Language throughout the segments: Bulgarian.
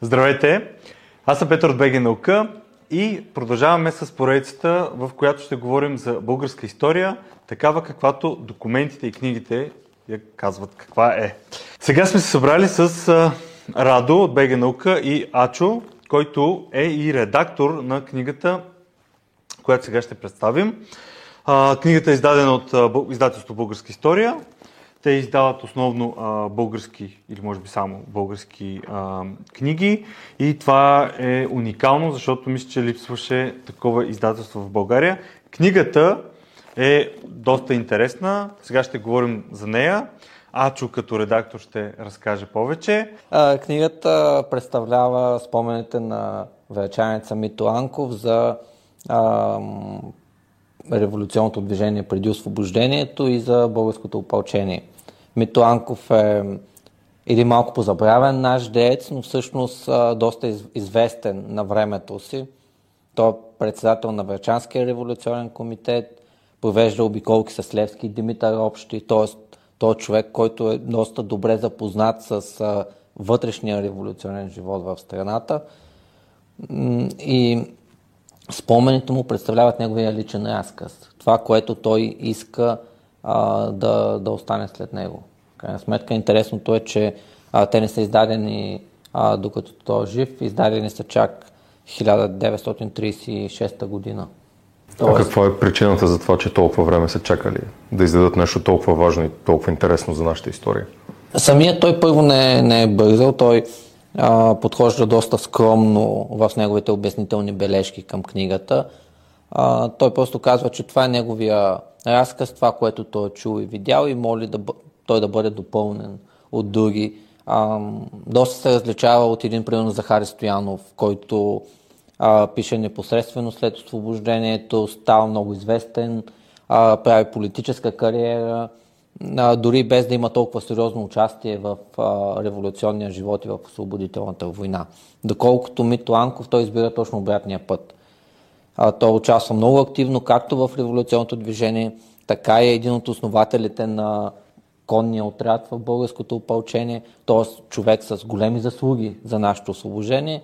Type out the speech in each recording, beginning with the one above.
Здравейте! Аз съм Петър от БГ Наука и продължаваме с поредицата, в която ще говорим за българска история, такава каквато документите и книгите я казват каква е. Сега сме се събрали с Радо от БГ Наука и Ачо, който е и редактор на книгата, която сега ще представим. Книгата е издадена от издателство Българска история те издават основно а, български или може би само български а, книги и това е уникално, защото мисля, че липсваше такова издателство в България. Книгата е доста интересна, сега ще говорим за нея. Ачо като редактор ще разкаже повече. А, книгата представлява спомените на величанеца Мито Анков за а, революционното движение преди освобождението и за българското опълчение. Мито Анков е един малко позабравен наш деец, но всъщност доста известен на времето си. Той е председател на Врачанския революционен комитет, провежда обиколки с Левски и Димитър Общи, т.е. той е човек, който е доста добре запознат с вътрешния революционен живот в страната. И спомените му представляват неговия личен разказ. Това, което той иска а, да, да остане след него. В крайна сметка интересното е, че а, те не са издадени а, докато той е жив, издадени са чак 1936 година. Тоест... А каква е причината за това, че толкова време са чакали да издадат нещо толкова важно и толкова интересно за нашата история? Самият той първо не, не е бързал, той а, подхожда доста скромно в неговите обяснителни бележки към книгата. А, той просто казва, че това е неговия разказ, това, което той е чул и видял и моли да, той да бъде допълнен от други. А, доста се различава от един, примерно, Захари Стоянов, който а, пише непосредствено след освобождението, става много известен, а, прави политическа кариера, а, дори без да има толкова сериозно участие в а, революционния живот и в освободителната война. Доколкото Мито Анков, той избира точно обратния път. А, той участва много активно както в революционното движение, така и е един от основателите на конния отряд в българското опълчение, т.е. човек с големи заслуги за нашето освобождение,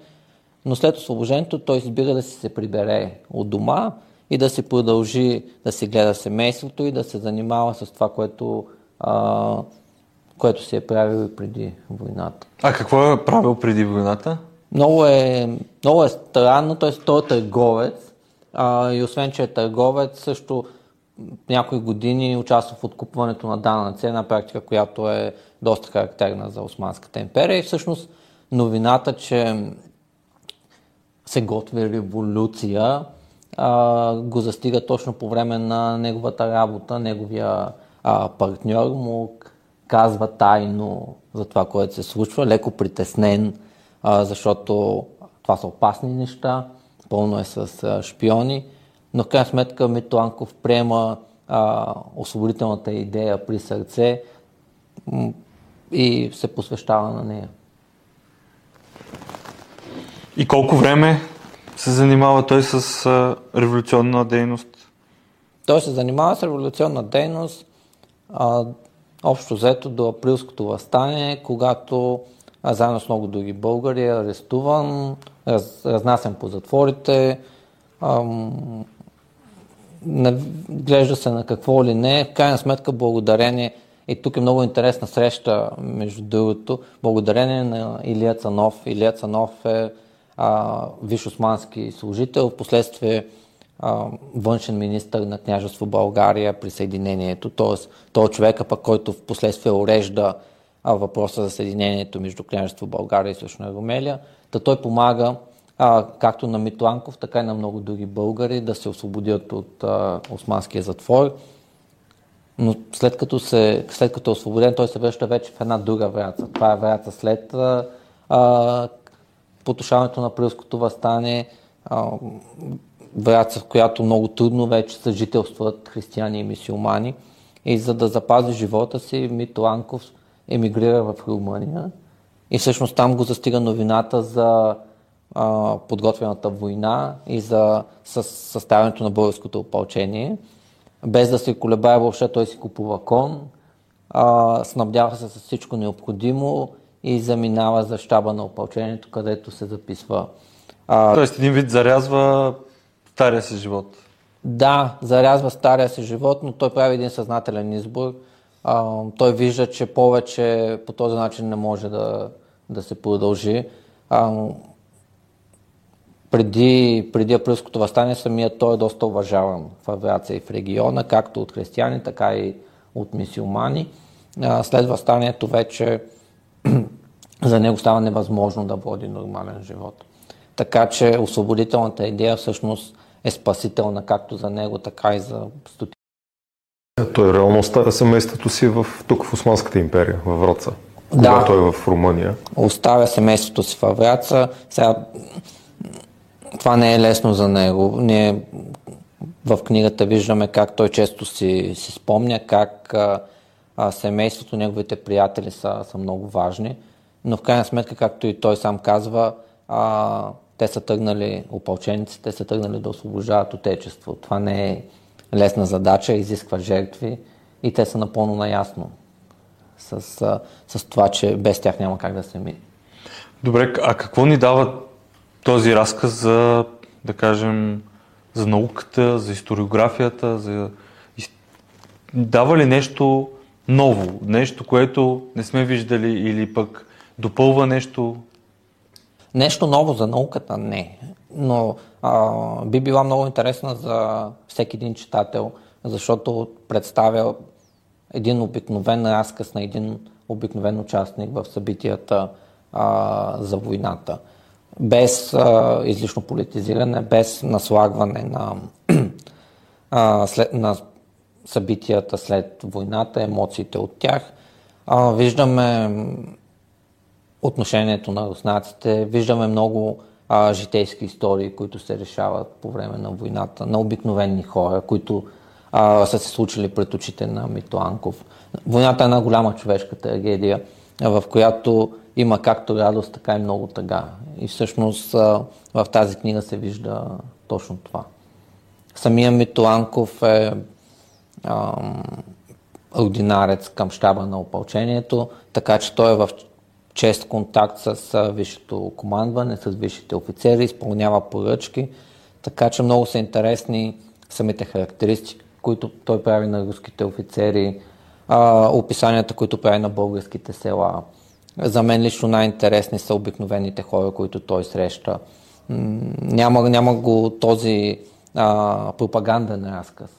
но след освобождението той избира да си се прибере от дома и да си продължи да си гледа семейството и да се занимава с това, което, а, което си е правил и преди войната. А какво е правил преди войната? Много е, много е странно, т.е. той е търговец, а, и освен, че е търговец, също някои години участва в откупването на данъци, една практика, която е доста характерна за Османската империя. И всъщност новината, че се готви революция, а, го застига точно по време на неговата работа. Неговия а, партньор му казва тайно за това, което се случва, леко притеснен, а, защото това са опасни неща пълно е с шпиони, но в крайна сметка Мито Анков приема а, освободителната идея при сърце и се посвещава на нея. И колко време се занимава той с а, революционна дейност? Той се занимава с революционна дейност а, общо взето до априлското възстание, когато а, заедно с много други българи е арестуван, раз, разнасен по затворите, ам, глежда се на какво ли не. В крайна сметка, благодарение, и тук е много интересна среща, между другото, благодарение на Илия Цанов. Илия Цанов е а, виш османски служител, в последствие външен министр на княжество България при съединението, т.е. той е човека, пък, който в последствие урежда въпроса за съединението между княжество България и Също Румелия. Та той помага а, както на Митоанков, така и на много други българи да се освободят от а, османския затвор. Но след като, се, след като е освободен, той се връща вече в една друга враца. Това е враца след а, потушаването на Прилското възстание, а, враца, в която много трудно вече съжителстват християни и мисиомани. И за да запази живота си, Мито Анков емигрира в Румъния и всъщност там го застига новината за а, подготвената война и за съставянето на българското опълчение. Без да се колебае въобще, той си купува кон, а, снабдява се с всичко необходимо и заминава за щаба на опълчението, където се записва. А, Тоест един вид зарязва стария си живот. Да, зарязва стария си живот, но той прави един съзнателен избор. А, той вижда, че повече по този начин не може да, да се продължи. А, преди, преди априлското възстание самият той е доста уважаван в авиация и в региона, както от християни, така и от мисиомани. След възстанието вече за него става невъзможно да води нормален живот. Така че освободителната идея всъщност е спасителна както за него, така и за стотици. Той реално оставя семейството си в, тук в Османската империя, в Враца. Да, той е в Румъния. Оставя семейството си в Враца. Сега, това не е лесно за него. Ние в книгата виждаме как той често си, си спомня, как а, а, семейството, неговите приятели са, са много важни. Но в крайна сметка, както и той сам казва, а, те са тръгнали, опълченици, те са тръгнали да освобождават отечество. Това не е лесна задача, изисква жертви и те са напълно наясно с, с това, че без тях няма как да се мине. Добре, а какво ни дава този разказ за, да кажем, за науката, за историографията, за... Дава ли нещо ново, нещо, което не сме виждали или пък допълва нещо? Нещо ново за науката не, но а, би била много интересна за всеки един читател, защото представя един обикновен разказ на един обикновен участник в събитията а, за войната. Без а, излишно политизиране, без наслагване на, а, след, на събитията след войната, емоциите от тях. А, виждаме отношението на руснаците, виждаме много а, житейски истории, които се решават по време на войната, на обикновени хора, които а, са се случили пред очите на Мито Анков. Войната е една голяма човешка трагедия, в която има както радост, така и много тъга. И всъщност а, в тази книга се вижда точно това. Самия Мито Анков е а, ординарец към щаба на опълчението, така че той е в чест контакт с висшето командване, с висшите офицери, изпълнява поръчки, така че много са интересни самите характеристики, които той прави на руските офицери, а, описанията, които прави на българските села. За мен лично най-интересни са обикновените хора, които той среща. Няма, няма го този а, пропаганден разказ.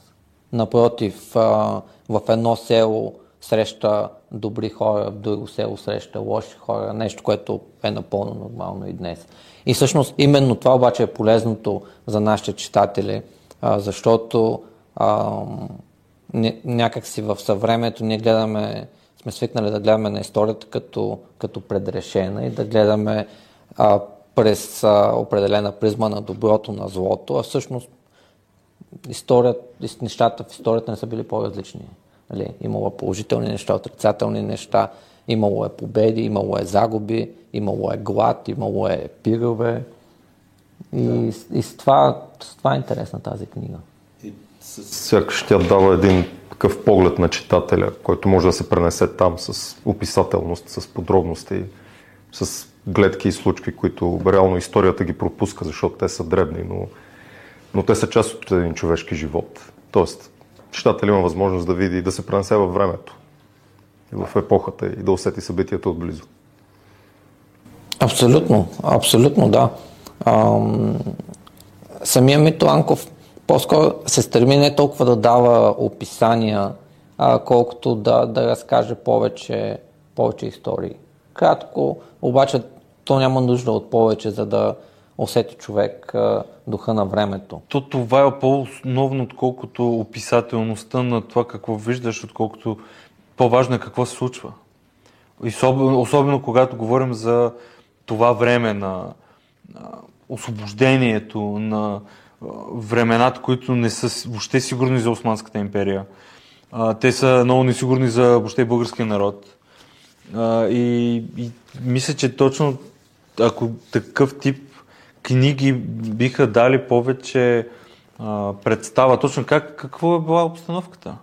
Напротив, а, в едно село среща добри хора, в друго село среща лоши хора, нещо, което е напълно нормално и днес. И всъщност именно това обаче е полезното за нашите читатели, а, защото а, някакси в съвремето ние гледаме, сме свикнали да гледаме на историята като, като предрешена и да гледаме а, през а, определена призма на доброто, на злото, а всъщност историята, нещата в историята не са били по-различни. Нали, имало е положителни неща, отрицателни неща, имало е победи, имало е загуби, имало е глад, имало е пирове. И, да. и с, това, с това е интересна тази книга. Сякаш тя дава един такъв поглед на читателя, който може да се пренесе там с описателност, с подробности, с гледки и случки, които реално историята ги пропуска, защото те са дребни, но, но те са част от един човешки живот. Тоест, читател има възможност да види и да се пренесе във времето, в епохата и да усети събитията отблизо. Абсолютно, абсолютно да. Ам, самия Мито Анков по-скоро се стреми не толкова да дава описания, а, колкото да, да разкаже повече, повече истории. Кратко, обаче то няма нужда от повече, за да усети човек а, духа на времето. То това е по-основно, отколкото описателността на това какво виждаш, отколкото по-важно е какво се случва. Особено, особено когато говорим за това време на, на освобождението, на времената, които не са въобще сигурни за Османската империя. А, те са много несигурни за въобще българския народ. А, и, и мисля, че точно ако такъв тип книги биха дали повече а, представа точно как, какво е била обстановката?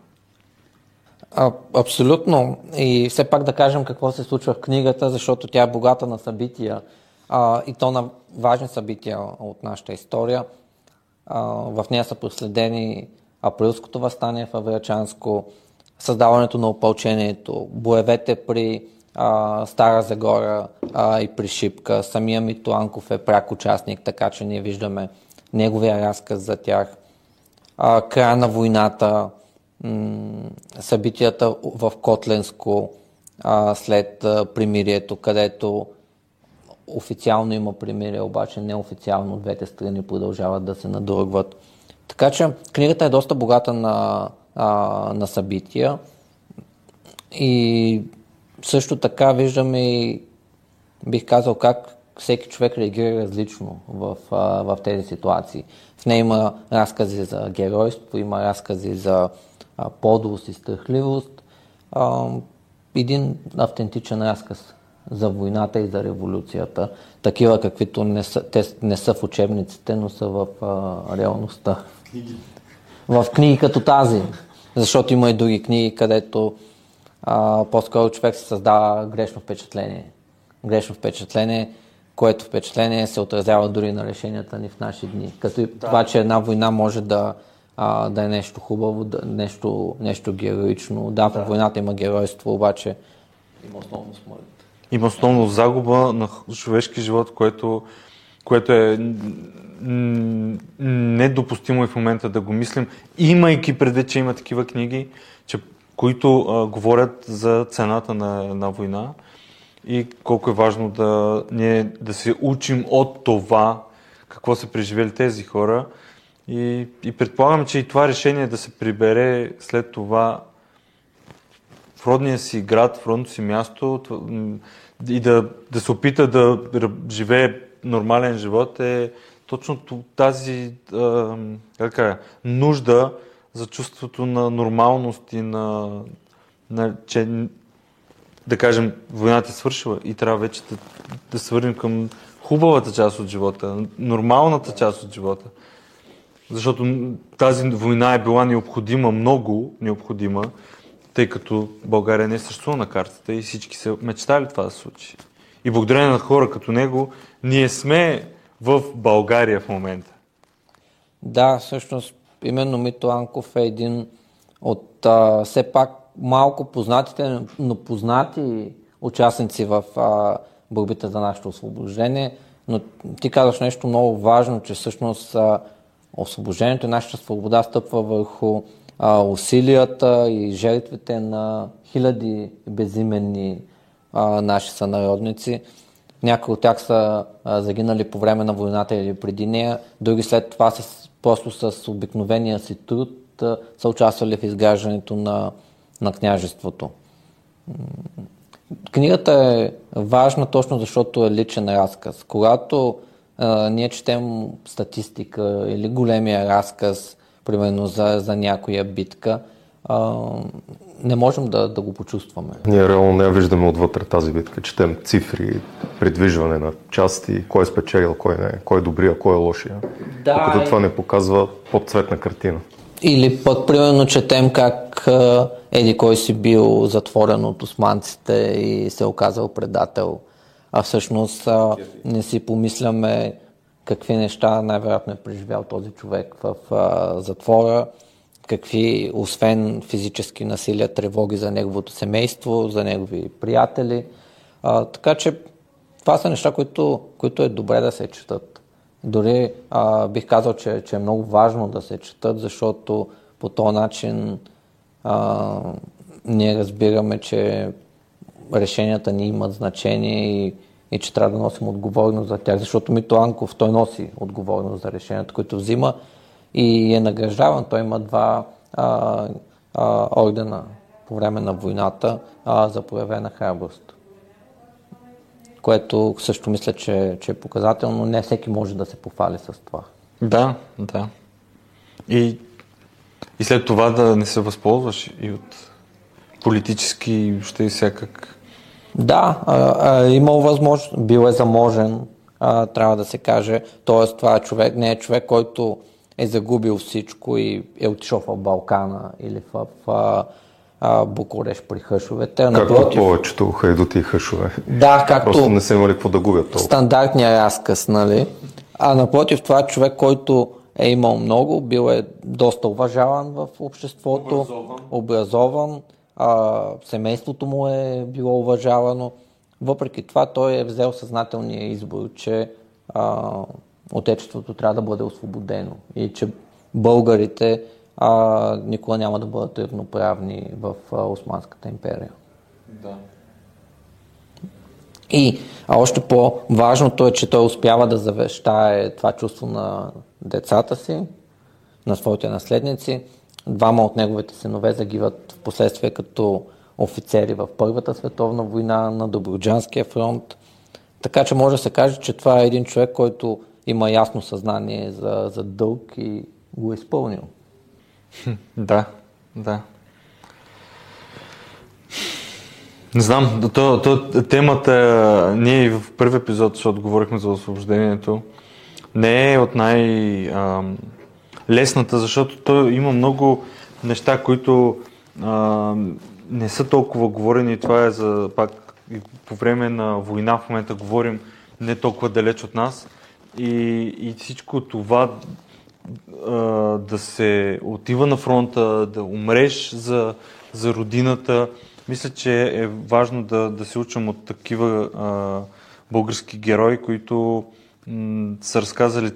А, абсолютно. И все пак да кажем какво се случва в книгата, защото тя е богата на събития а, и то на важни събития от нашата история. А, в нея са проследени априлското възстание в Аврячанско, създаването на опълчението, боевете при а, Стара Загора а, и при Шипка. Самия Мито Анков е пряк участник, така че ние виждаме неговия разказ за тях. А, края на войната, м- събитията в Котленско а, след а, примирието, където официално има примирие, обаче неофициално двете страни продължават да се надургват. Така че книгата е доста богата на, а, на събития и също така виждаме и бих казал как всеки човек реагира различно в, а, в тези ситуации. В нея има разкази за геройство, има разкази за а, подлост и страхливост. А, един автентичен разказ за войната и за революцията, такива каквито не са, те не са в учебниците, но са в а, реалността. В книги като тази, защото има и други книги, където а, по-скоро човек се създава грешно впечатление. Грешно впечатление, което впечатление се отразява дори на решенията ни в наши дни. Като да. това, че една война може да, а, да е нещо хубаво, да, нещо, нещо героично. Да, в да. войната има геройство, обаче има основно смърт. Има основно загуба на човешки живот, което, което е недопустимо и в момента да го мислим, имайки преди, че има такива книги, че, които а, говорят за цената на една война и колко е важно да, ние, да се учим от това, какво са преживели тези хора. И, и предполагам, че и това решение да се прибере след това в родния си град, в родното си място и да, да се опита да живее нормален живот е точно тази как кажа, нужда за чувството на нормалност и на, на че да кажем, войната е свършила и трябва вече да, да свърнем към хубавата част от живота, нормалната част от живота. Защото тази война е била необходима, много необходима, тъй като България не е съществува на картата и всички се мечтали това да случи. И благодарение на хора като него, ние сме в България в момента. Да, всъщност, именно Мито Анков е един от а, все пак малко познатите, но познати участници в а, борбите за нашето освобождение. Но ти казваш нещо много важно, че всъщност а, освобождението и нашата свобода стъпва върху а, усилията и жертвите на хиляди безименни а, наши сънародници. Някои от тях са а, загинали по време на войната или преди нея, други след това с, просто с обикновения си труд а, са участвали в изграждането на, на княжеството. Книгата е важна точно защото е личен разказ. Когато а, ние четем статистика или големия разказ, примерно за, за някоя битка, а, не можем да, да го почувстваме. Ние реално не виждаме отвътре тази битка. Четем цифри, придвижване на части, кой е спечелил, кой не кой е добрия, кой е лошия. Да, Докато това не показва подцветна картина. Или пък, примерно, четем как еди кой си бил затворен от османците и се оказал предател. А всъщност не си помисляме какви неща най-вероятно е преживял този човек в а, затвора, какви, освен физически насилия, тревоги за неговото семейство, за негови приятели. А, така че това са неща, които, които е добре да се четат. Дори а, бих казал, че, че е много важно да се четат, защото по този начин а, ние разбираме, че решенията ни имат значение и и че трябва да носим отговорност за тях, защото Мито Анков той носи отговорност за решението, които взима и е награждаван. Той има два а, а, ордена по време на войната а, за проявена храброст. Което също мисля, че, че е показателно. Не всеки може да се пофали с това. Да, да. И, и след това да не се възползваш и от политически и въобще всякак да, а, имал възможност, бил е заможен, а, трябва да се каже. Тоест, това е човек, не е човек, който е загубил всичко и е отишъл в Балкана или в, в а, Букуреш при хъшовете. Както напротив, повечето хайдути и хъшове. Да, както... Просто не са имали какво да губят толкова. Стандартния разказ, нали? А напротив, това е човек, който е имал много, бил е доста уважаван в обществото, образован, образован а, семейството му е било уважавано. Въпреки това той е взел съзнателния избор, че а, отечеството трябва да бъде освободено и че българите а, никога няма да бъдат равноправни в а, Османската империя. Да. И а още по-важното е, че той успява да завещае това чувство на децата си, на своите наследници. Двама от неговите синове загиват в последствие като офицери в Първата световна война на Доброджанския фронт. Така че може да се каже, че това е един човек, който има ясно съзнание за, за дълг и го е изпълнил. Да, да. Не знам, то, то, темата, ние в първи епизод, защото говорихме за освобождението, не е от най-лесната, защото то има много неща, които а, не са толкова говорени. Това е за пак по време на война в момента говорим не толкова далеч от нас. И, и всичко това а, да се отива на фронта, да умреш за, за родината, мисля, че е важно да, да се учим от такива а, български герои, които м- са разказали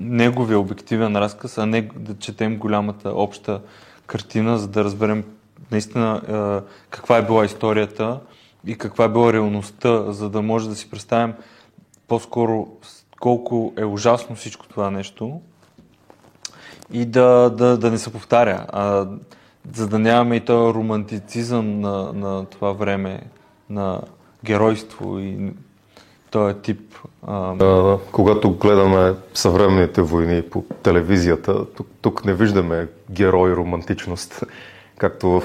неговия обективен разказ, а не да четем голямата обща картина, за да разберем наистина а, каква е била историята и каква е била реалността, за да може да си представим по-скоро колко е ужасно всичко това нещо и да, да, да не се повтаря. А, за да нямаме и този романтицизъм на, на това време на геройство и този тип. А... А, когато гледаме съвременните войни по телевизията, тук, тук не виждаме герой романтичност, както в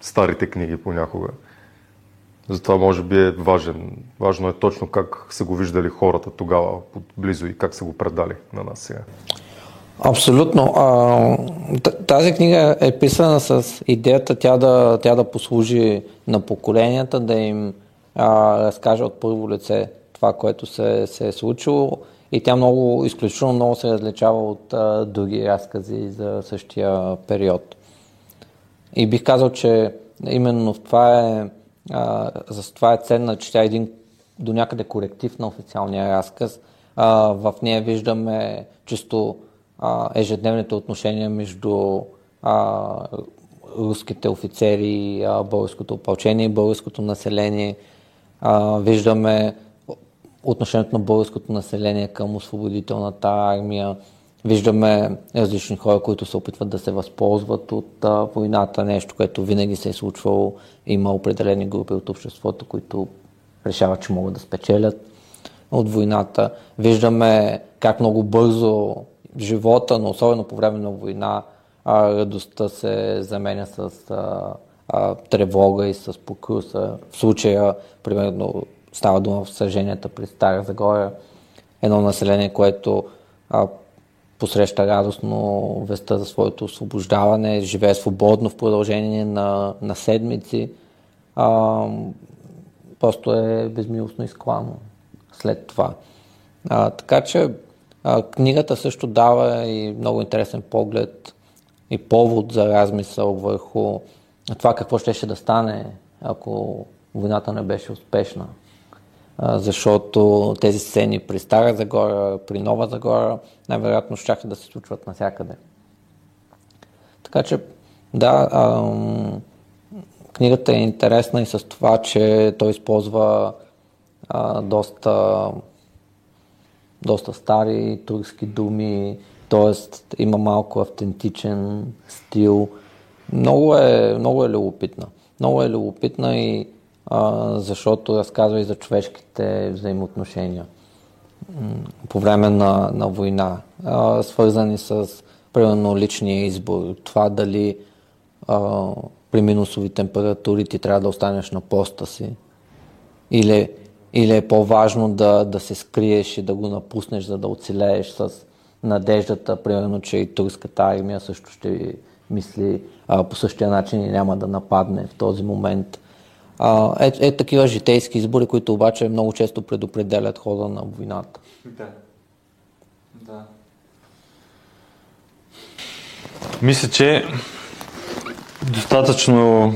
старите книги понякога. Затова може би е важен. Важно е точно как са го виждали хората тогава близо и как са го предали на нас сега. Абсолютно. Тази книга е писана с идеята тя да, тя да послужи на поколенията, да им а, разкаже от първо лице това, което се, се е случило и тя много, изключително много се различава от а, други разкази за същия период. И бих казал, че именно в това е, а, за това е ценна, че тя е един до някъде коректив на официалния разказ. А, в нея виждаме чисто а, ежедневните отношения между а, руските офицери, а, българското опълчение българското население. А, виждаме отношението на българското население към освободителната армия. Виждаме различни хора, които се опитват да се възползват от а, войната, нещо, което винаги се е случвало. Има определени групи от обществото, които решават, че могат да спечелят от войната. Виждаме как много бързо живота, но особено по време на война, а, радостта се заменя с а, а, тревога и с покруса. В случая, примерно, става дума в съженията при Стара Загора, едно население, което а, посреща радостно веста за своето освобождаване, живее свободно в продължение на, на седмици, а, просто е безмилостно изклано след това. А, така че а, книгата също дава и много интересен поглед и повод за размисъл върху това какво ще, ще да стане, ако войната не беше успешна. Защото тези сцени при Стара Загора, при Нова Загора, най-вероятно ще да се случват навсякъде. Така че, да, а, книгата е интересна и с това, че той използва а, доста доста стари турски думи, т.е. има малко автентичен стил. Много е, много е любопитна. Много е любопитна и защото разказва и за човешките взаимоотношения по време на, на война, свързани с примерно личния избор, това дали при минусови температури ти трябва да останеш на поста си. Или или е по-важно да, да се скриеш и да го напуснеш, за да оцелееш с надеждата, примерно, че и турската армия също ще мисли а, по същия начин и няма да нападне в този момент. А, е, е такива житейски избори, които обаче много често предопределят хода на войната. Да. Да. Мисля, че достатъчно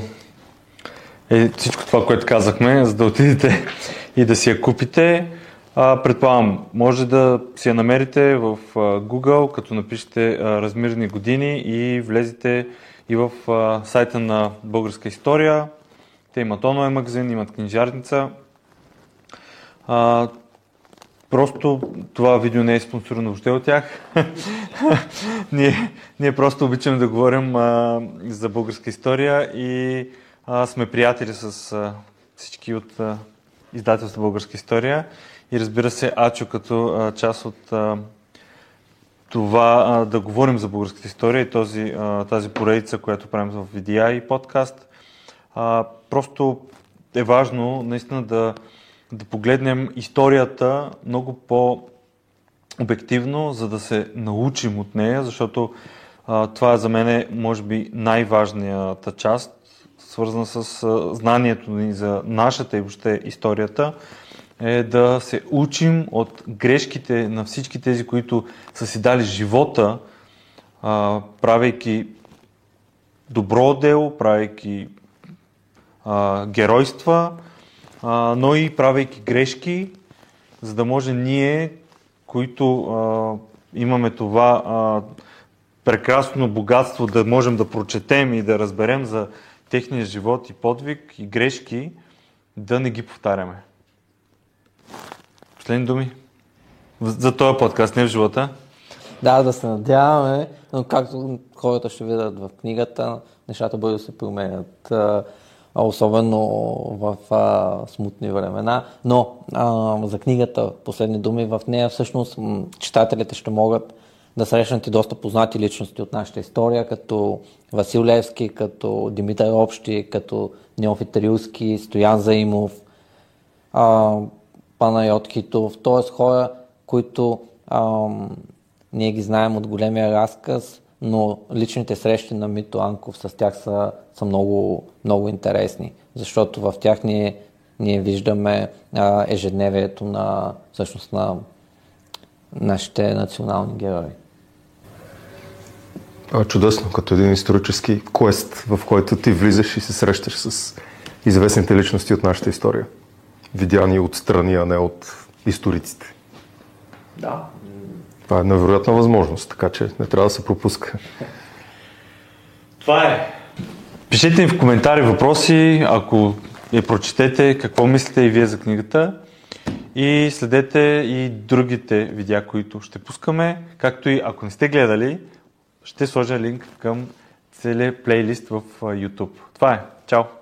е всичко това, което казахме, за да отидете и да си я купите. А, предполагам, може да си я намерите в Google, като напишете размирни години и влезете и в сайта на Българска история. Те имат онлайн магазин, имат книжарница. А, просто това видео не е спонсорирано въобще от тях. ние, ние просто обичаме да говорим а, за българска история и а, сме приятели с а, всички от а, издателство Българска история и разбира се Ачо като а, част от а, това а, да говорим за българската история и този, а, тази поредица, която правим в VDI и подкаст. А, просто е важно наистина да, да погледнем историята много по-обективно, за да се научим от нея, защото а, това е за мен може би най-важната част, свързана с а, знанието ни за нашата и въобще историята, е да се учим от грешките на всички тези, които са си дали живота, а, правейки добро дело, правейки а, геройства, а, но и правейки грешки, за да може ние, които а, имаме това а, прекрасно богатство, да можем да прочетем и да разберем за техния живот и подвиг и грешки, да не ги повтаряме. Последни думи за този подкаст, не в живота. Да, да се надяваме, но както хората ще видят в книгата, нещата бързо се променят, особено в а, смутни времена. Но а, за книгата, последни думи, в нея всъщност читателите ще могат да срещнат и доста познати личности от нашата история, като Васил Левски, като Димитър Общи, като Неофит Рилски, Стоян Заимов, а, Панайот Хитов, т.е. хора, които ам, ние ги знаем от големия разказ, но личните срещи на Мито Анков с тях са, са много, много интересни, защото в тях ние, ние виждаме а, ежедневието на, всъщност на нашите национални герои. А, чудесно, като един исторически квест, в който ти влизаш и се срещаш с известните личности от нашата история видяни отстрани, а не от историците. Да. Това е невероятна възможност, така че не трябва да се пропуска. Това е. Пишете ни в коментари въпроси, ако я прочетете, какво мислите и вие за книгата. И следете и другите видеа, които ще пускаме, както и ако не сте гледали, ще сложа линк към целият плейлист в YouTube. Това е. Чао!